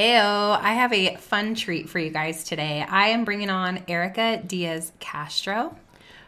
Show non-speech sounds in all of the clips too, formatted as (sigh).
Heyo, I have a fun treat for you guys today. I am bringing on Erika Diaz Castro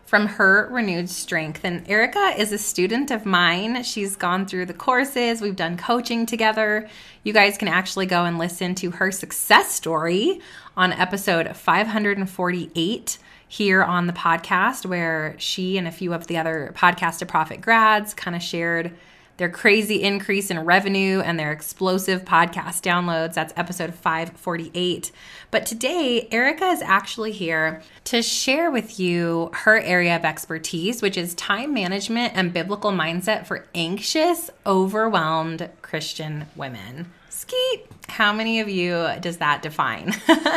from Her Renewed Strength. And Erika is a student of mine. She's gone through the courses, we've done coaching together. You guys can actually go and listen to her success story on episode 548 here on the podcast, where she and a few of the other Podcast to Profit grads kind of shared their crazy increase in revenue and their explosive podcast downloads. That's episode 548. But today, Erika is actually here to share with you her area of expertise, which is time management and biblical mindset for anxious, overwhelmed Christian women. Skeet. How many of you does that define?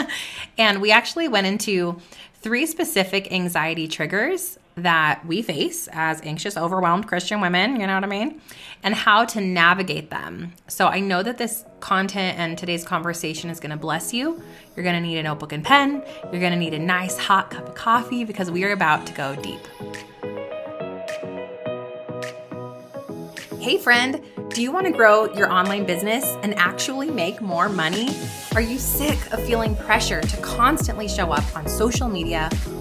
(laughs) and we actually went into three specific anxiety triggers that we face as anxious, overwhelmed Christian women, you know what I mean? And how to navigate them. So I know that this content and today's conversation is to bless you. You're to need a notebook and pen. You're to need a nice hot cup of coffee because we are about to go deep. Hey, friend, do you want to grow your online business and actually make more money? Are you sick of feeling pressure to constantly show up on social media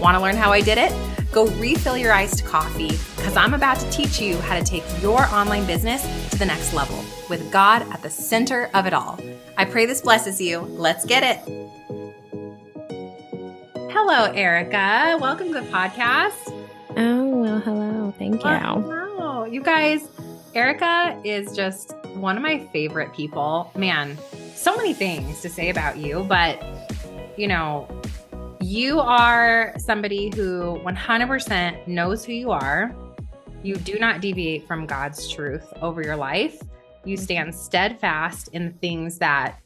Want to learn how I did it? Go refill your iced coffee because I'm about to teach you how to take your online business to the next level with God at the center of it all. I pray this blesses you. Let's get it. Hello, Erika. Welcome to the podcast. Oh, well, hello. Thank you. Wow, You guys, Erika is just one of my favorite people. Man, so many things to say about you, but you know, you are somebody who 100% knows who you are. You do not deviate from God's truth over your life. You stand steadfast in the things that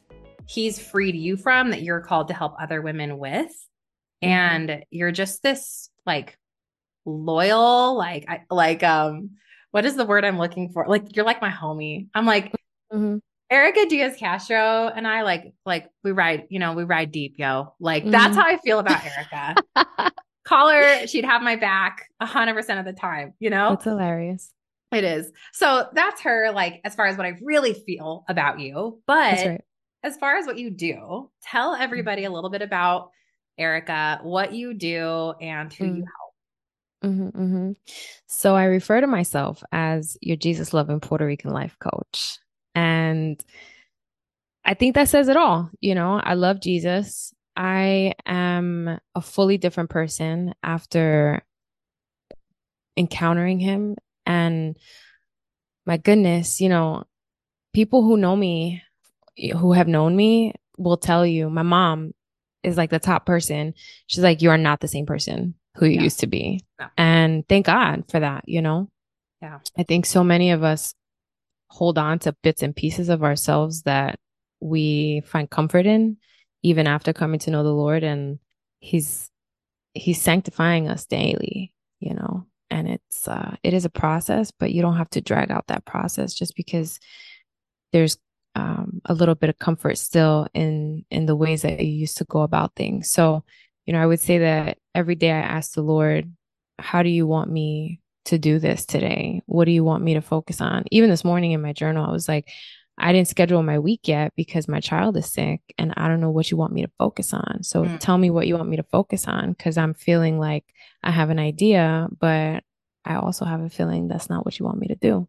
He's freed you from that you're called to help other women with. And you're just this like loyal, like, I, like, um, what is the word I'm looking for? Like you're like my homie. I'm like mm-hmm. Erika Diaz Castro and I like like we ride, you know, we ride deep, yo. Like mm-hmm. that's how I feel about Erika. (laughs) Call her, she'd have my back a hundred percent of the time, you know? It's hilarious. It is. So that's her, like, as far as what I really feel about you. But right. as far as what you do, tell everybody a little bit about Erika, what you do, and who mm. you help. Mm-hmm, mm-hmm. So I refer to myself as your Jesus loving Puerto Rican life coach. And I think that says it all. You know, I love Jesus. I am a fully different person after encountering him. And my goodness, you know, people who know me, who have known me, will tell you my mom is like the top person. She's like, You are not the same person who you yeah. used to be. Yeah. And thank God for that, you know? Yeah. I think so many of us hold on to bits and pieces of ourselves that we find comfort in even after coming to know the Lord and he's he's sanctifying us daily, you know. And it's uh it is a process, but you don't have to drag out that process just because there's um, a little bit of comfort still in in the ways that you used to go about things. So you know, I would say that every day I ask the Lord, how do you want me to do this today? What do you want me to focus on? Even this morning in my journal, I was like, I didn't schedule my week yet because my child is sick and I don't know what you want me to focus on. So mm. tell me what you want me to focus on because I'm feeling like I have an idea, but I also have a feeling that's not what you want me to do.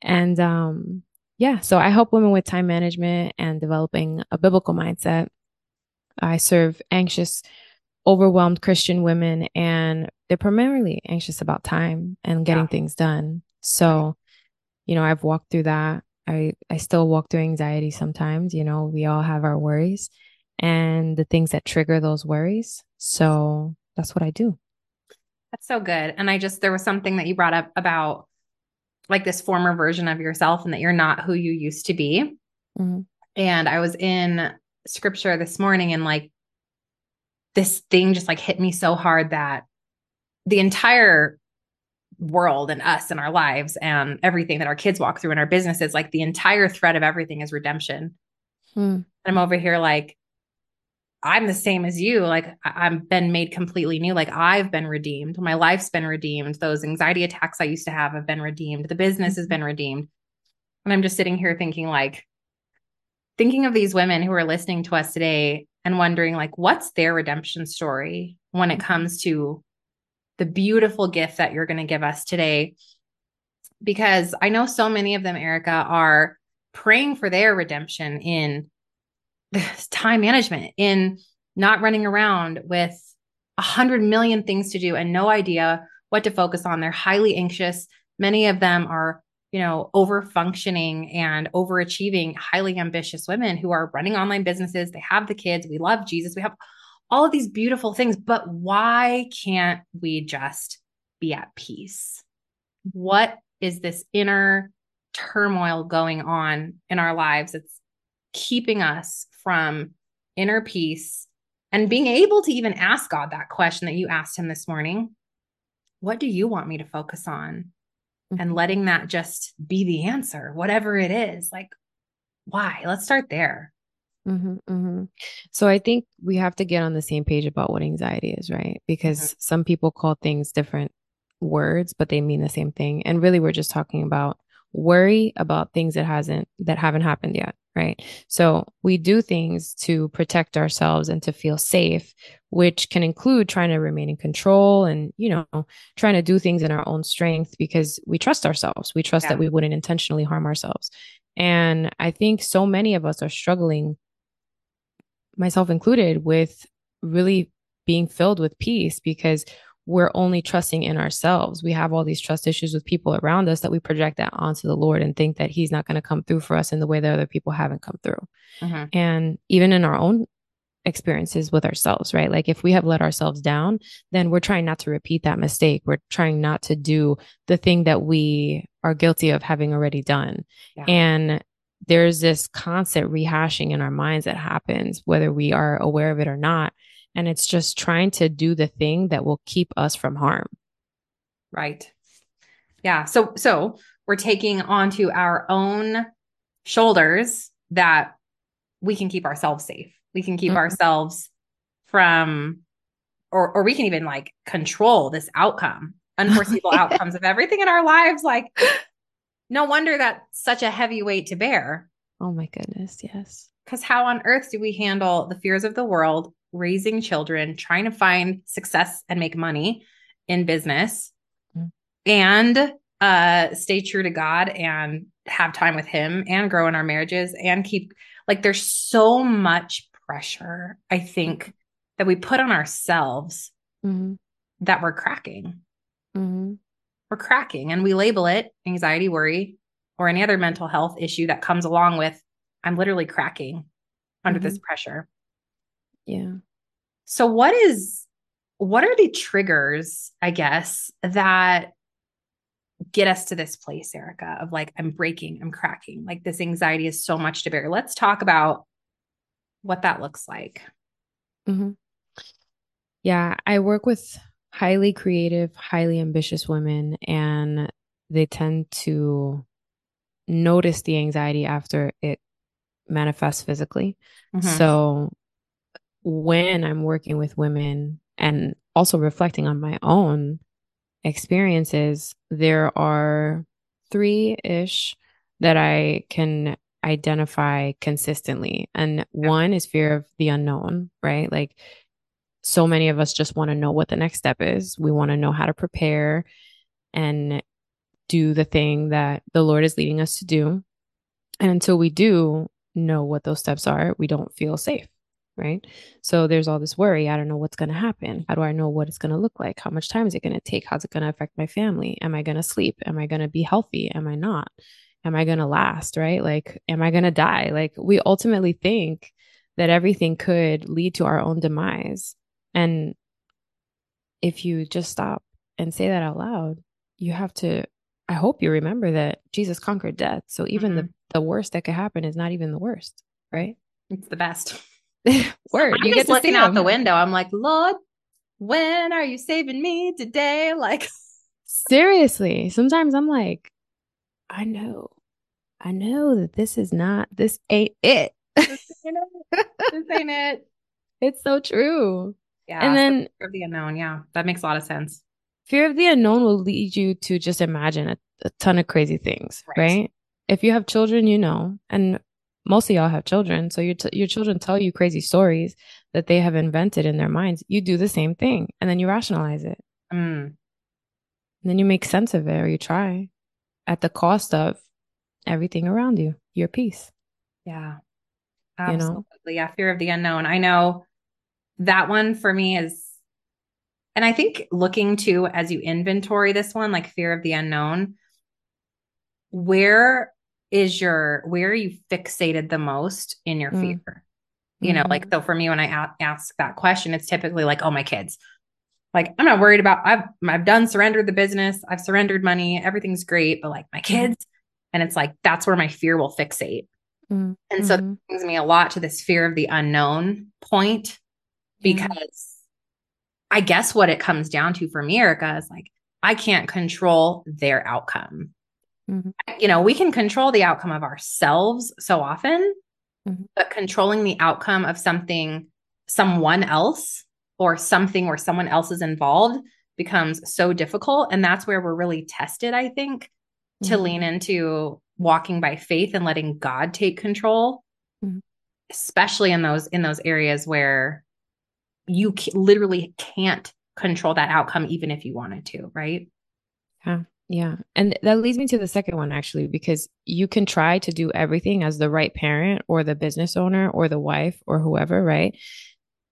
And um yeah, so I help women with time management and developing a biblical mindset I serve anxious, overwhelmed Christian women, and they're primarily anxious about time and getting yeah. things done. So, you know, I've walked through that. I, I still walk through anxiety sometimes. You know, we all have our worries and the things that trigger those worries. So that's what I do. That's so good. And I just, there was something that you brought up about like this former version of yourself and that you're not who you used to be. Mm-hmm. And I was in scripture this morning and like this thing just like hit me so hard that the entire world and us and our lives and everything that our kids walk through in our businesses, like the entire thread of everything is redemption. Hmm. I'm over here like, I'm the same as you. Like I've been made completely new. Like I've been redeemed. My life's been redeemed. Those anxiety attacks I used to have have been redeemed. The business has been redeemed. And I'm just sitting here thinking like thinking of these women who are listening to us today and wondering like what's their redemption story when it mm-hmm. comes to the beautiful gift that you're going to give us today because I know so many of them Erika are praying for their redemption in (sighs) time management in not running around with a hundred million things to do and no idea what to focus on. They're highly anxious. Many of them are, you know, over functioning and overachieving, highly ambitious women who are running online businesses. They have the kids. We love Jesus. We have all of these beautiful things, but why can't we just be at peace? What is this inner turmoil going on in our lives? It's keeping us from inner peace and being able to even ask God that question that you asked him this morning. What do you want me to focus on? Mm-hmm. And letting that just be the answer, whatever it is. Like, why? Let's start there. Mm-hmm, mm-hmm. So I think we have to get on the same page about what anxiety is, right? Because mm-hmm. some people call things different words, but they mean the same thing. And really, we're just talking about worry about things that hasn't that haven't happened yet right? So we do things to protect ourselves and to feel safe which can include trying to remain in control and you know trying to do things in our own strength because we trust ourselves. We trust yeah. that we wouldn't intentionally harm ourselves. And i think so many of us are struggling myself included with really being filled with peace because we're only trusting in ourselves. We have all these trust issues with people around us that we project that onto the Lord and think that He's not going to come through for us in the way that other people haven't come through. Mm-hmm. And even in our own experiences with ourselves, right? Like if we have let ourselves down, then we're trying not to repeat that mistake. We're trying not to do the thing that we are guilty of having already done. Yeah. And there's this constant rehashing in our minds that happens, whether we are aware of it or not and it's just trying to do the thing that will keep us from harm. Right. Yeah. So so we're taking onto our own shoulders that we can keep ourselves safe. We can keep mm-hmm. ourselves from or or we can even like control this outcome, unforeseeable (laughs) outcomes of everything in our lives like (gasps) no wonder that's such a heavy weight to bear. Oh my goodness, yes. Cuz how on earth do we handle the fears of the world raising children, trying to find success and make money in business mm-hmm. and uh stay true to God and have time with him and grow in our marriages and keep like there's so much pressure I think that we put on ourselves mm-hmm. that we're cracking. Mm-hmm. We're cracking and we label it anxiety, worry, or any other mental health issue that comes along with I'm literally cracking under this mm-hmm. pressure. Yeah. So what is what are the triggers, I guess, that get us to this place, Erika, of like, I'm breaking, I'm cracking, like this anxiety is so much to bear. Let's talk about what that looks like. Mm-hmm. Yeah, I work with highly creative, highly ambitious women, and they tend to notice the anxiety after it manifests physically. Mm-hmm. So when I'm working with women and also reflecting on my own experiences, there are three ish that I can identify consistently. And one is fear of the unknown, right? Like so many of us just want to know what the next step is. We want to know how to prepare and do the thing that the Lord is leading us to do. And until we do know what those steps are, we don't feel safe right? So there's all this worry. I don't know what's going to happen. How do I know what it's going to look like? How much time is it going to take? How's it going to affect my family? Am I going to sleep? Am I going to be healthy? Am I not? Am I going to last, right? Like, am I going to die? Like, we ultimately think that everything could lead to our own demise. And if you just stop and say that out loud, you have to, I hope you remember that Jesus conquered death. So even mm-hmm. the, the worst that could happen is not even the worst, right? It's the best. (laughs) Word. I'm you just get to looking out the window. I'm like, Lord, when are you saving me today? (laughs) Like, Seriously. Sometimes I'm like, I know. I know that this is not, this ain't it. this ain't it. (laughs) It's so true. Yeah. And then fear of the unknown. Yeah, that makes a lot of sense. fear of the unknown will lead you to just imagine a, a ton of crazy things, Right. right. If you have children, you know, and most of y'all have children, so your t- your children tell you crazy stories that they have invented in their minds. You do the same thing, and then you rationalize it, Mm, and then you make sense of it, or you try, at the cost of everything around you, your peace. yeah. You know? Absolutely. Yeah. Fear of the unknown. I know that one for me is, and I think looking to as you inventory this one, like fear of the unknown, where is your, where are you fixated the most in your Mm. fear? You know, like, so for me, when I a- ask that question, it's typically like, oh, my kids. Like, I'm not worried about, I've, I've done surrendered the business, I've surrendered money, everything's great, but like my kids, and it's like, that's where my fear will fixate. Mm, And so mhm. that brings me a lot to this fear of the unknown point because I guess what it comes down to for me, Erika, is like, I can't control their outcome. Mhm. You know, we can control the outcome of ourselves so often, Mhm. but controlling the outcome of something, someone else, or something where someone else is involved becomes so difficult. And that's where we're really tested, I think, to Mhm. lean into walking by faith and letting God take control, Mhm. especially in those in those areas where you ca- literally can't control that outcome even if you wanted to, right? Yeah. Yeah. And that leads me to the second one, actually, because you can try to do everything as the right parent or the business owner or the wife or whoever, right?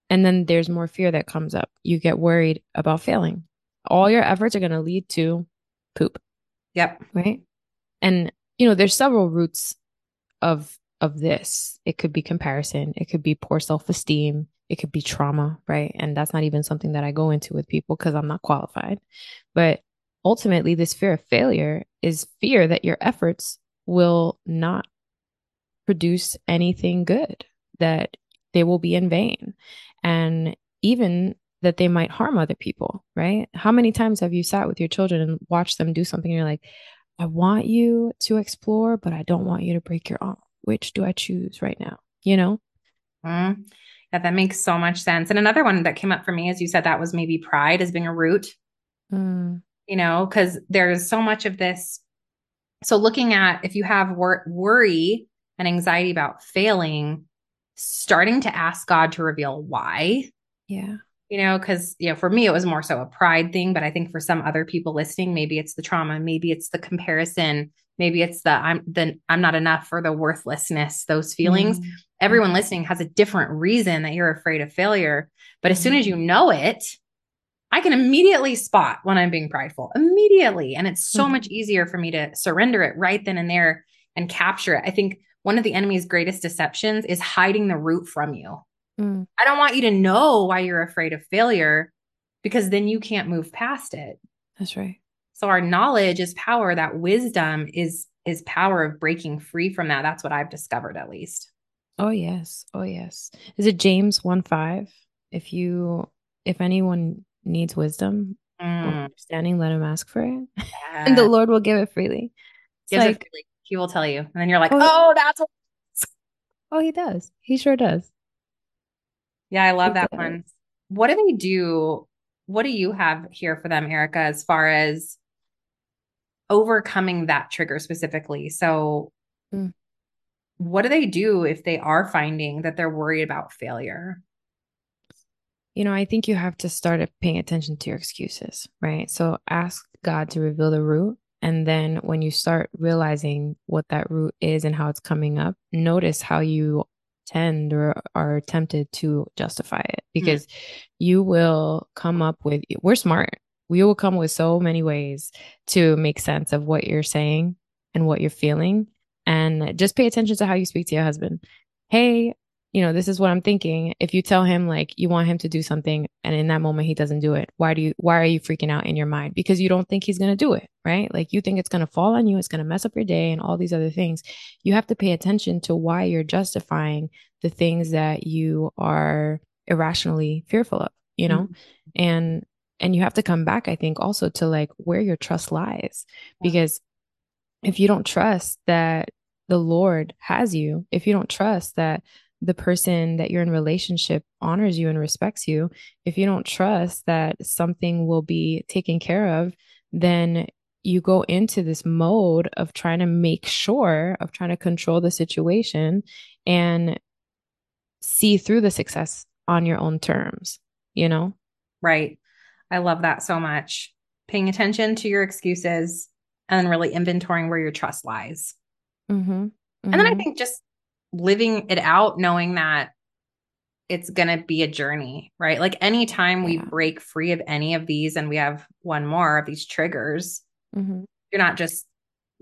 And then there's more fear that comes up. You get worried about failing. All your efforts are going to lead to poop, Yep. right? And, you know, there's several roots of of this. It could be comparison, it could be poor self-esteem, it could be trauma, right? And that's not even something that I go into with people because I'm not qualified. But ultimately, this fear of failure is fear that your efforts will not produce anything good, that they will be in vain, and even that they might harm other people, right? How many times have you sat with your children and watched them do something and you're like, I want you to explore, but I don't want you to break your arm. Which do I choose right now? You know? Mm. Yeah, that makes so much sense. And another one that came up for me, as you said, that was maybe pride as being a root, Mm, you know, because there's so much of this. So, looking at if you have wor- worry and anxiety about failing, starting to ask God to reveal why, yeah. you know, because, you know, for me, it was more so a pride thing. But I think for some other people listening, maybe it's the trauma, maybe it's the comparison, maybe it's the I'm the I'm not enough or the worthlessness, those feelings. Mm, everyone listening has a different reason that you're afraid of failure. But as soon as you know it, I can immediately spot when I'm being prideful immediately. And it's so Mhm. much easier for me to surrender it right then and there and capture it. I think one of the enemy's greatest deceptions is hiding the root from you. mm, I don't want you to know why you're afraid of failure because then you can't move past it. that's right. So our knowledge is power, that wisdom is is power of breaking free from that. That's what I've discovered at least. Oh yes. Oh yes. Is it James 1 5? If you if anyone needs wisdom Mm, understanding, let him ask for it. And the. Lord will give it freely. Gives it like, freely. He will tell you. And then you're like, Oh. oh, that's what. oh, he does. He sure does. Yeah, I love He that does. one. What do they do? What do you have here for them, Erika, as far as overcoming that trigger specifically? So, Mm. what do they do if they are finding that they're worried about failure? You know, I think you have to start paying attention to your excuses, right? So ask God to reveal the root. And then when you start realizing what that root is and how it's coming up, notice how you tend or are tempted to justify it mm. because you will come up with, we're smart. We will come with so many ways to make sense of what you're saying and what you're feeling. And just pay attention to how you speak to your husband. Hey, you know, this is what I'm thinking. If you tell him like you want him to do something and in that moment he doesn't do it, why do you why are you freaking out in your mind? Because you don't think he's going to do it, right? Like you think it's going to fall on you, it's going to mess up your day and all these other things. You have to pay attention to why you're justifying the things that you are irrationally fearful of, you know? Mm-hmm. And and you have to come back I think also to like where your trust lies because if you don't trust that the Lord has you, if you don't trust that the person that you're in relationship honors you and respects you, if you don't trust that something will be taken care of, then you go into this mode of trying to make sure, of trying to control the situation and see through the success on your own terms, you know? Right. I love that so much. Paying attention to your excuses and really inventorying where your trust lies. Mm-hmm. Mm-hmm. And then I mm-hmm. think just living it out, knowing that it's going to be a journey, right? Like anytime yeah. we break free of any of these and we have one more of these triggers, mm-hmm. you're not just,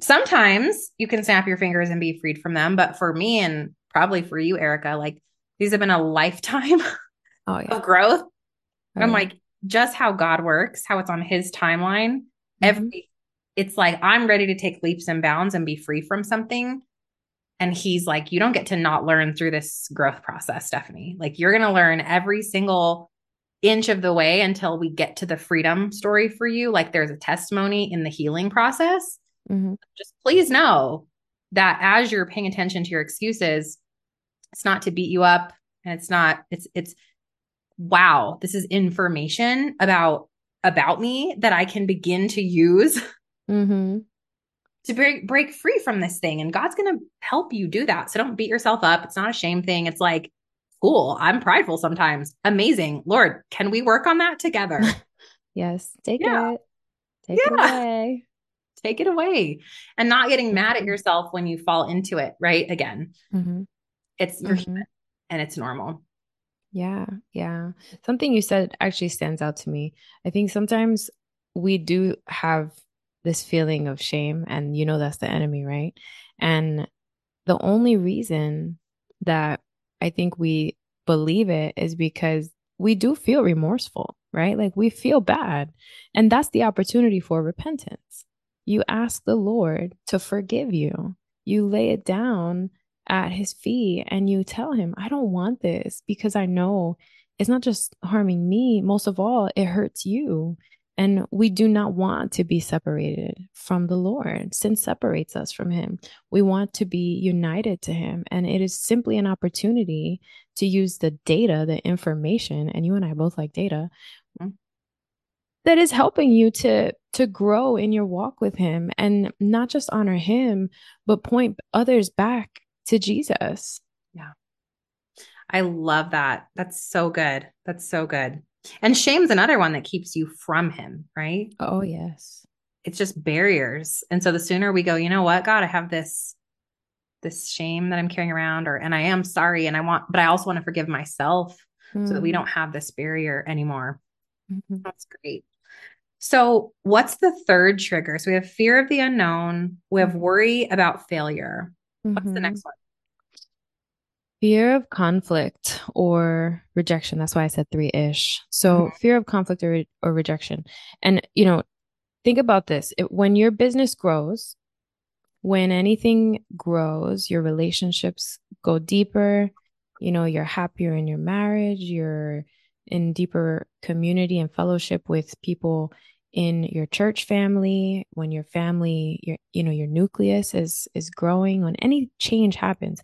sometimes you can snap your fingers and be freed from them. But for me and probably for you, Erika, like these have been a (laughs) lifetime oh, yeah. of growth. I'm like, just how God works, how it's on his timeline. Mm-hmm. Every, it's like I'm ready to take leaps and bounds and be free from something. And he's like, you don't get to not learn through this growth process, Stefanie. Like, you're going to learn every single inch of the way until we get to the freedom story for you. Like, there's a testimony in the healing process. Mm-hmm. Just please know that as you're paying attention to your excuses, it's not to beat you up and it's not, it's, it's, wow, this is information about, about me that I can begin to use. Mm-hmm to break break free from this thing and God's going to help you do that. So don't beat yourself up. It's not a shame thing. It's like cool. I'm prideful sometimes. Amazing. Lord, can we work on that together? (laughs) yes, take yeah. it. Take yeah. it away. Take it away. And not getting mad at yourself when you fall into it, right? Again. Mm-hmm. It's you're mm-hmm. human and it's normal. Yeah, yeah. Something you said actually stands out to me. I think sometimes we do have this feeling of shame and you know that's the enemy right? And the only reason that i think we believe it is because we do feel remorseful right? Like we feel bad and that's the opportunity for repentance. You ask the lord to forgive you. You lay it down at his feet and you tell him i don't want this because i know it's not just harming me. Most of all it hurts you and we do not want to be separated from the Lord. Sin separates us from Him. We want to be united to Him. And it is simply an opportunity to use the data, the information, and you and I both like data, mm-hmm. that is helping you to, to grow in your walk with Him and not just honor Him, but point others back to Jesus. Yeah. I love that. That's so good. That's so good. And shame's another one that keeps you from him, right? Oh, yes. It's just barriers. And so the sooner we go, you know what, God, I have this this shame that I'm carrying around or and I am sorry and I want but I also want to forgive myself mm. so that we hmm. don't have this barrier anymore. Mm-hmm. That's great. So, what's the third trigger? So, we have fear of the unknown, we have mm-hmm. worry about failure. What's mm-hmm. the next one? Fear of conflict or rejection. That's why I said three ish. So, mm-hmm. fear of conflict or, or rejection. And, you know, think about this it, when your business grows, when anything grows, your relationships go deeper, you know, you're happier in your marriage, you're in deeper community and fellowship with people in your church family when your family your you know your nucleus is is growing when any change happens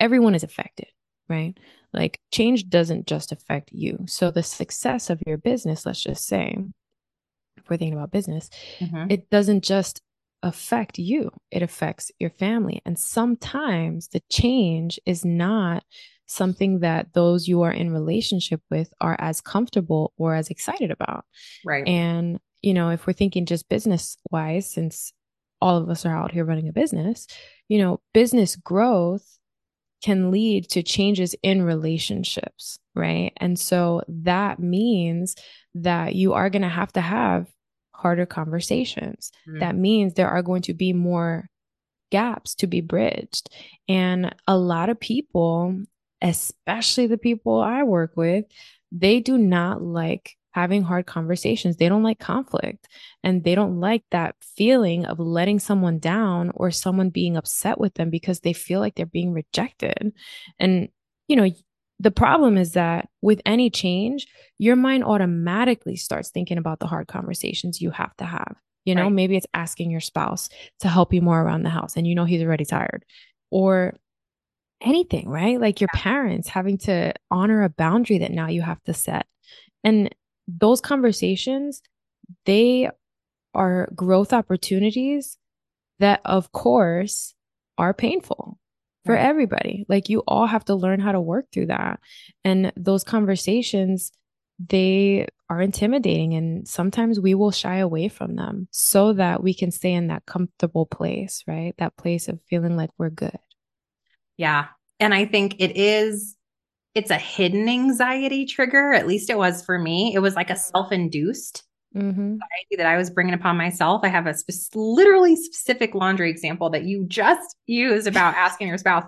everyone is affected, right? Like change doesn't just affect you. So the success of your business, let's just say, if we're thinking about business, mm-hmm. it doesn't just affect you, it affects your family. And sometimes the change is not something that those you are in relationship with are as comfortable or as excited about. Right. And, you know, if we're thinking just business wise, since all of us are out here running a business, you know, business growth can lead to changes in relationships, right? And so that means that you are going to have to have harder conversations. Mm-hmm. That means there are going to be more gaps to be bridged. And a lot of people especially the people I work with, they do not like having hard conversations. They don't like conflict and they don't like that feeling of letting someone down or someone being upset with them because they feel like they're being rejected. And, you know, the problem is that with any change, your mind automatically starts thinking about the hard conversations you have to have. You know, right. maybe it's asking your spouse to help you more around the house and you know he's already tired. Or anything, right? Like your parents having to honor a boundary that now you have to set. And those conversations, they are growth opportunities that, of course, are painful for right. everybody. Like you all have to learn how to work through that. And those conversations, they are intimidating. And sometimes we will shy away from them so that we can stay in that comfortable place, right? That place of feeling like we're good. Yeah. And I think it is it's a hidden anxiety trigger. At least it was for me. It was like a self induced mm-hmm. anxiety that I was bringing upon myself. I have a spe- literally specific laundry example that you just used about (laughs) asking your spouse.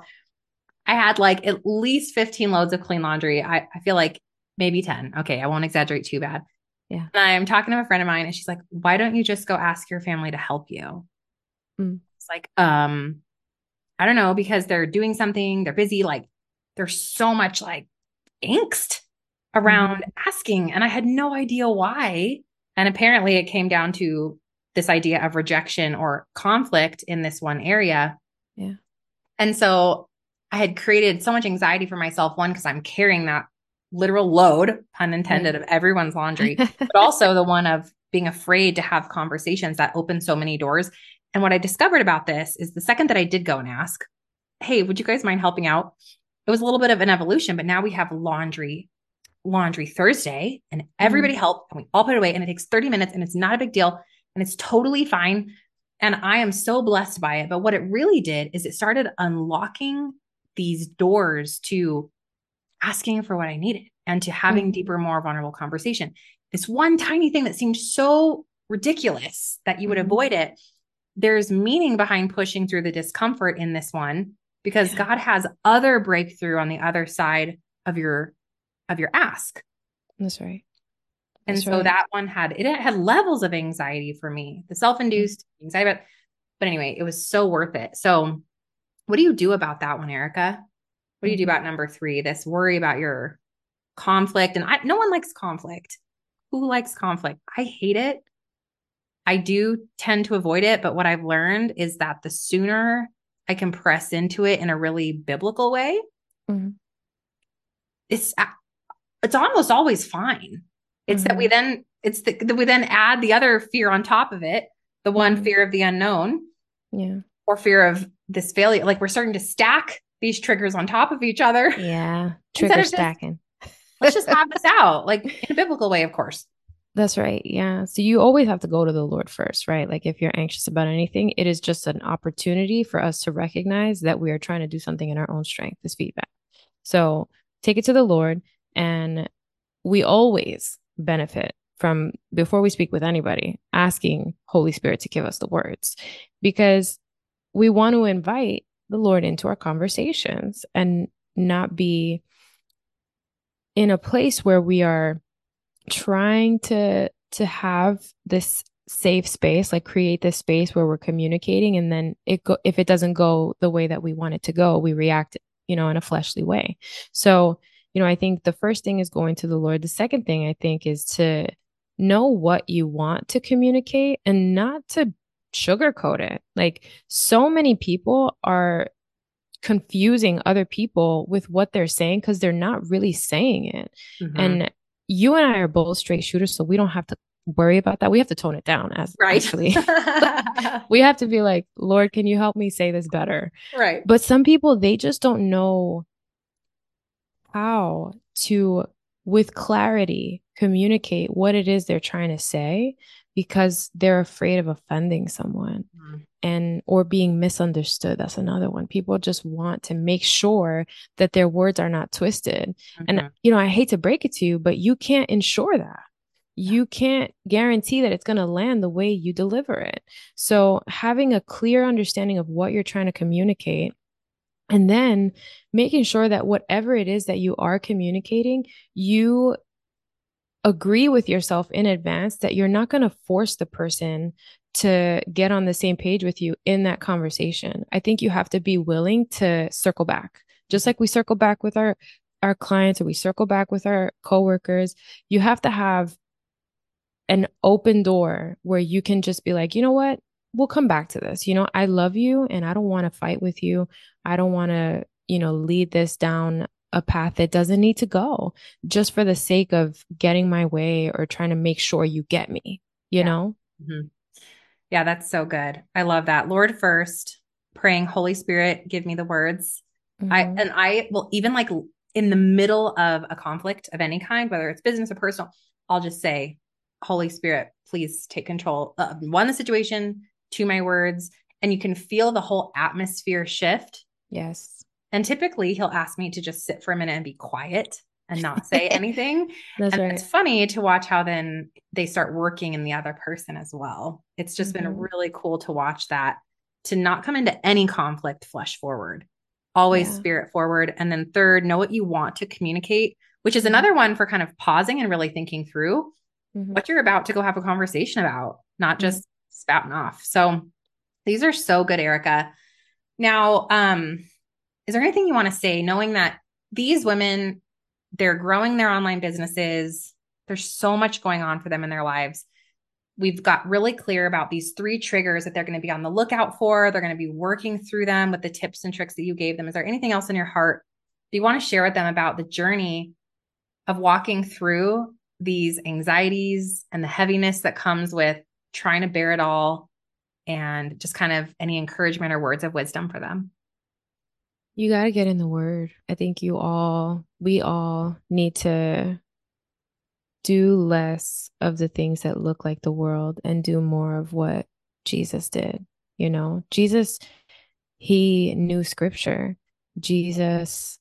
I had like at least 15 loads of clean laundry. I, I feel like maybe 10. Okay. I won't exaggerate too bad. Yeah. And I'm talking to a friend of mine and she's like, why don't you just go ask your family to help you? Mm. It's like, um, I don't know, because they're doing something, they're busy, like there's so much like angst around mm-hmm. asking. And I had no idea why. And apparently it came down to this idea of rejection or conflict in this one area. Yeah. And so I had created so much anxiety for myself, one, because I'm carrying that literal load, pun intended, of everyone's laundry, (laughs) but also the one of being afraid to have conversations that open so many doors. And what I discovered about this is the second that I did go and ask, Hey, would you guys mind helping out? It was a little bit of an evolution, but now we have laundry, laundry Thursday, and everybody mm. helped, and we all put it away, and it takes 30 minutes, and it's not a big deal, and it's totally fine. And I am so blessed by it. But what it really did is it started unlocking these doors to asking for what I needed and to having mm. deeper, more vulnerable conversation. This one tiny thing that seemed so ridiculous that you would mm. avoid it. There's meaning behind pushing through the discomfort in this one because yeah. God has other breakthrough on the other side of your of your ask. That's right. That's and so right. that one had it had levels of anxiety for me, the self-induced mm-hmm. anxiety, but but anyway, it was so worth it. So what do you do about that one, Erika? What do you do mm-hmm. about number three? This worry about your conflict. And I no one likes conflict. Who likes conflict? I hate it. I do tend to avoid it, but what I've learned is that the sooner I can press into it in a really biblical way, mm-hmm. it's it's almost always fine. It's mm-hmm. that we mm-hmm. then it's the, that we then add the other fear on top of it, the one mm-hmm. fear of the unknown, yeah, or fear of this failure. Like we're starting to stack these triggers on top of each other. Yeah, (laughs) trigger stacking. Just, let's just (laughs) have this out, like in a biblical way, of course. That's right. Yeah. So you always have to go to the Lord first, right? Like if you're anxious about anything, it is just an opportunity for us to recognize that we are trying to do something in our own strength, this feedback. So take it to the Lord. And we always benefit from, before we speak with anybody, asking Holy Spirit to give us the words because we want to invite the Lord into our conversations and not be in a place where we are trying to to have this safe space like create this space where we're communicating and then it go if it doesn't go the way that we want it to go we react you know in a fleshly way. So you know i think the first thing is going to the lord. The second thing i think is to know what you want to communicate and not to sugarcoat it. Like so many people are confusing other people with what they're saying because they're not really saying it. Mm-hmm. and you and I are both straight shooters, so we don't have to worry about that. We have to tone it down as right. actually. (laughs) (laughs) we have to be like, Lord, can you help me say this better? Right. But some people they just don't know how to with clarity communicate what it is they're trying to say because they're afraid of offending someone mm-hmm. And or being misunderstood that's another one. People just want to make sure that their words are not twisted. Mm-hmm. and you know i hate to break it to you but you can't ensure that. You can't guarantee that it's going to land the way you deliver it. So having a clear understanding of what you're trying to communicate And then making sure that whatever it is that you are communicating, you agree with yourself in advance that you're not going to force the person to get on the same page with you in that conversation. I think you have to be willing to circle back. Just like we circle back with our our clients or we circle back with our coworkers, you have to have an open door where you can just be like, "You know what? We'll come back to this. You know, I love you and I don't want to fight with you. I don't want to, you know, lead this down a path that doesn't need to go just for the sake of getting my way or trying to make sure you get me, you yeah. know? Mm-hmm. Yeah, that's so good. I love that. Lord first, praying, Holy Spirit, give me the words. Mm-hmm. I and I will even like in the middle of a conflict of any kind, whether it's business or personal, I'll just say, Holy Spirit, please take control of one the situation, two my words, and you can feel the whole atmosphere shift. Yes. And typically he'll ask me to just sit for a minute and be quiet and not say (laughs) anything. That's and right. It's funny to watch how then they start working in the other person as well. It's just mm-hmm. been really cool to watch that, to not come into any conflict flesh forward, always yeah. spirit forward. And then third, know what you want to communicate, which is mm-hmm. another one for kind of pausing and really thinking through mm-hmm. what you're about to go have a conversation about, not mm-hmm. just spouting off. So these are so good, Erika. Now, um, is there anything you want to say, knowing that these women, they're growing their online businesses, there's so much going on for them in their lives. We've got really clear about these three triggers that they're going to be on the lookout for. They're going to be working through them with the tips and tricks that you gave them. Is there anything else in your heart do you want to share with them about the journey of walking through these anxieties and the heaviness that comes with trying to bear it all and just kind of any encouragement or words of wisdom for them? You got to get in the word. I think you all, we all need to do less of the things that look like the world and do more of what Jesus did. You know, Jesus, he knew scripture. Jesus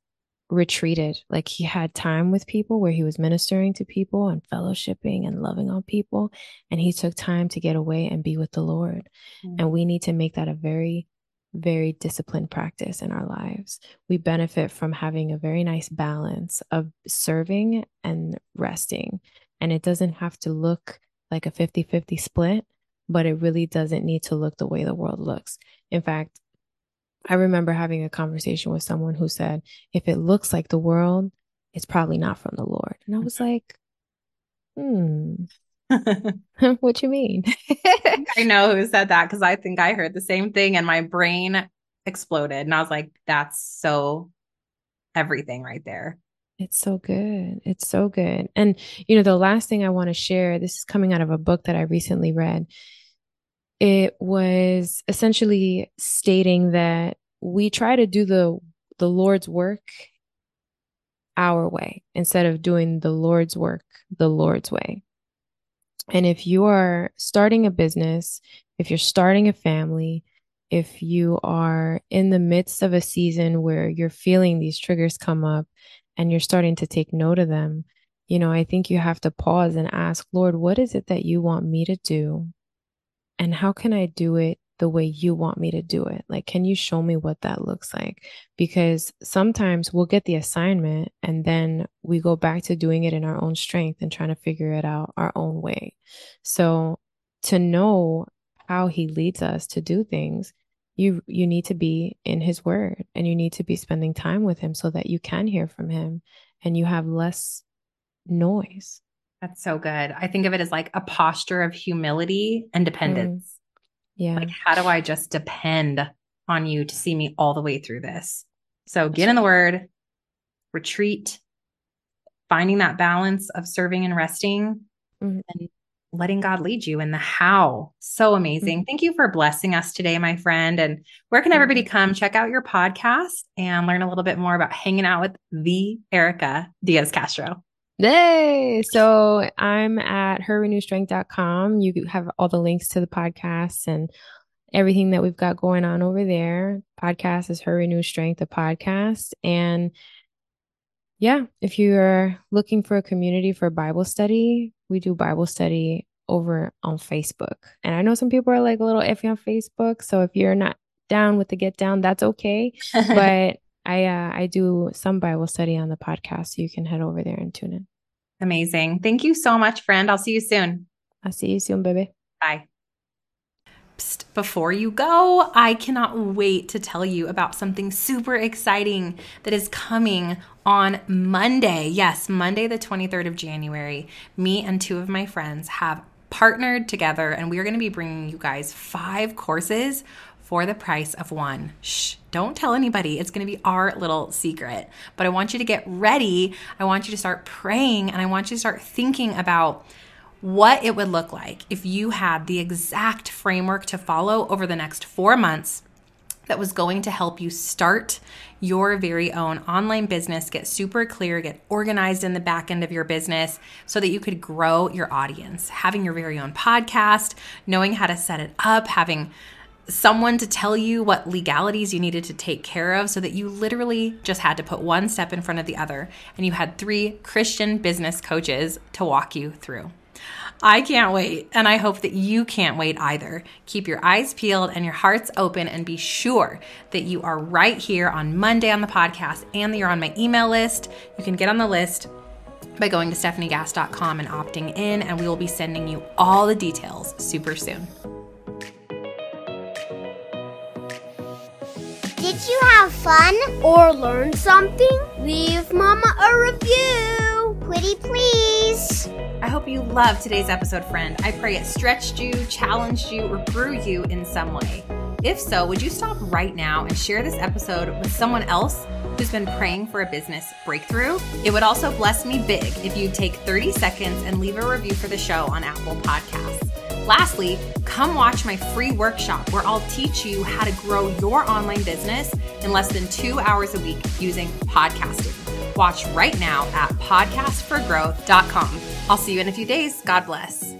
retreated. Like he had time with people where he was ministering to people and fellowshipping and loving on people. And he took time to get away and be with the Lord. Mm-hmm. And we need to make that a very very disciplined practice in our lives. We benefit from having a very nice balance of serving and resting. And it doesn't have to look like a 50 50 split, but it really doesn't need to look the way the world looks. In fact, I remember having a conversation with someone who said, if it looks like the world, it's probably not from the Lord. And I was like, hmm, (laughs) what you mean? I know who said that because I think I heard the same thing and my brain exploded. And I was like, that's so everything right there. It's so good. It's so good. And, you know, the last thing I want to share, this is coming out of a book that I recently read. It was essentially stating that we try to do the the Lord's work our way instead of doing the Lord's work the Lord's way. And if you are starting a business, if you're starting a family, if you are in the midst of a season where you're feeling these triggers come up and you're starting to take note of them, you know, I think you have to pause and ask, Lord, what is it that you want me to do? And how can I do it the way you want me to do it? Like, can you show me what that looks like? Because sometimes we'll get the assignment and then we go back to doing it in our own strength and trying to figure it out our own way. So, to know how he leads us to do things, you you need to be in his word and you need to be spending time with him so that you can hear from him and you have less noise. That's so good. I think of it as like a posture of humility and dependence. Yeah. Like, how do I just depend on you to see me all the way through this? So get in the word, retreat, finding that balance of serving and resting mm-hmm. and letting God lead you in the how. So amazing. Mm-hmm. Thank you for blessing us today, my friend. And where can everybody come check out your podcast and learn a little bit more about hanging out with the Erika Diaz Castro? Hey, so I'm at herrenewstrength.com. You have all the links to the podcast and everything that we've got going on over there. Podcast is Her Renew Strength, the podcast. And yeah, if you're looking for a community for Bible study, we do Bible study over on Facebook. And I know some people are like a little iffy on Facebook. So if you're not down with the get down, that's okay. (laughs) but I uh, I do some Bible study on the podcast, so you can head over there and tune in. Amazing. Thank you so much, friend. I'll see you soon. I'll see you soon, baby. Bye. Psst, before you go, I cannot wait to tell you about something super exciting that is coming on Monday. Yes, Monday, the 23rd of January. Me and two of my friends have partnered together, and we are going to be bringing you guys five courses for the price of one. Shh, don't tell anybody. It's going to be our little secret. But I want you to get ready. I want you to start praying and I want you to start thinking about what it would look like if you had the exact framework to follow over the next four months that was going to help you start your very own online business, get super clear, get organized in the back end of your business so that you could grow your audience. Having your very own podcast, knowing how to set it up, having someone to tell you what legalities you needed to take care of so that you literally just had to put one step in front of the other and you had three Christian business coaches to walk you through. I can't wait, and I hope that you can't wait either. Keep your eyes peeled and your hearts open, and be sure that you are right here on Monday on the podcast and that you're on my email list. You can get on the list by going to stefaniegass.com and opting in, and we will be sending you all the details super soon. Did you have fun or learn something? Leave Mama a review. Pretty please. I hope you loved today's episode, friend. I pray it stretched you, challenged you, or grew you in some way. If so, would you stop right now and share this episode with someone else who's been praying for a business breakthrough? It would also bless me big if you'd take 30 seconds and leave a review for the show on Apple Podcasts. Lastly, come watch my free workshop where I'll teach you how to grow your online business in less than two hours a week using podcasting. Watch right now at podcastforgrowth.com. I'll see you in a few days. God bless.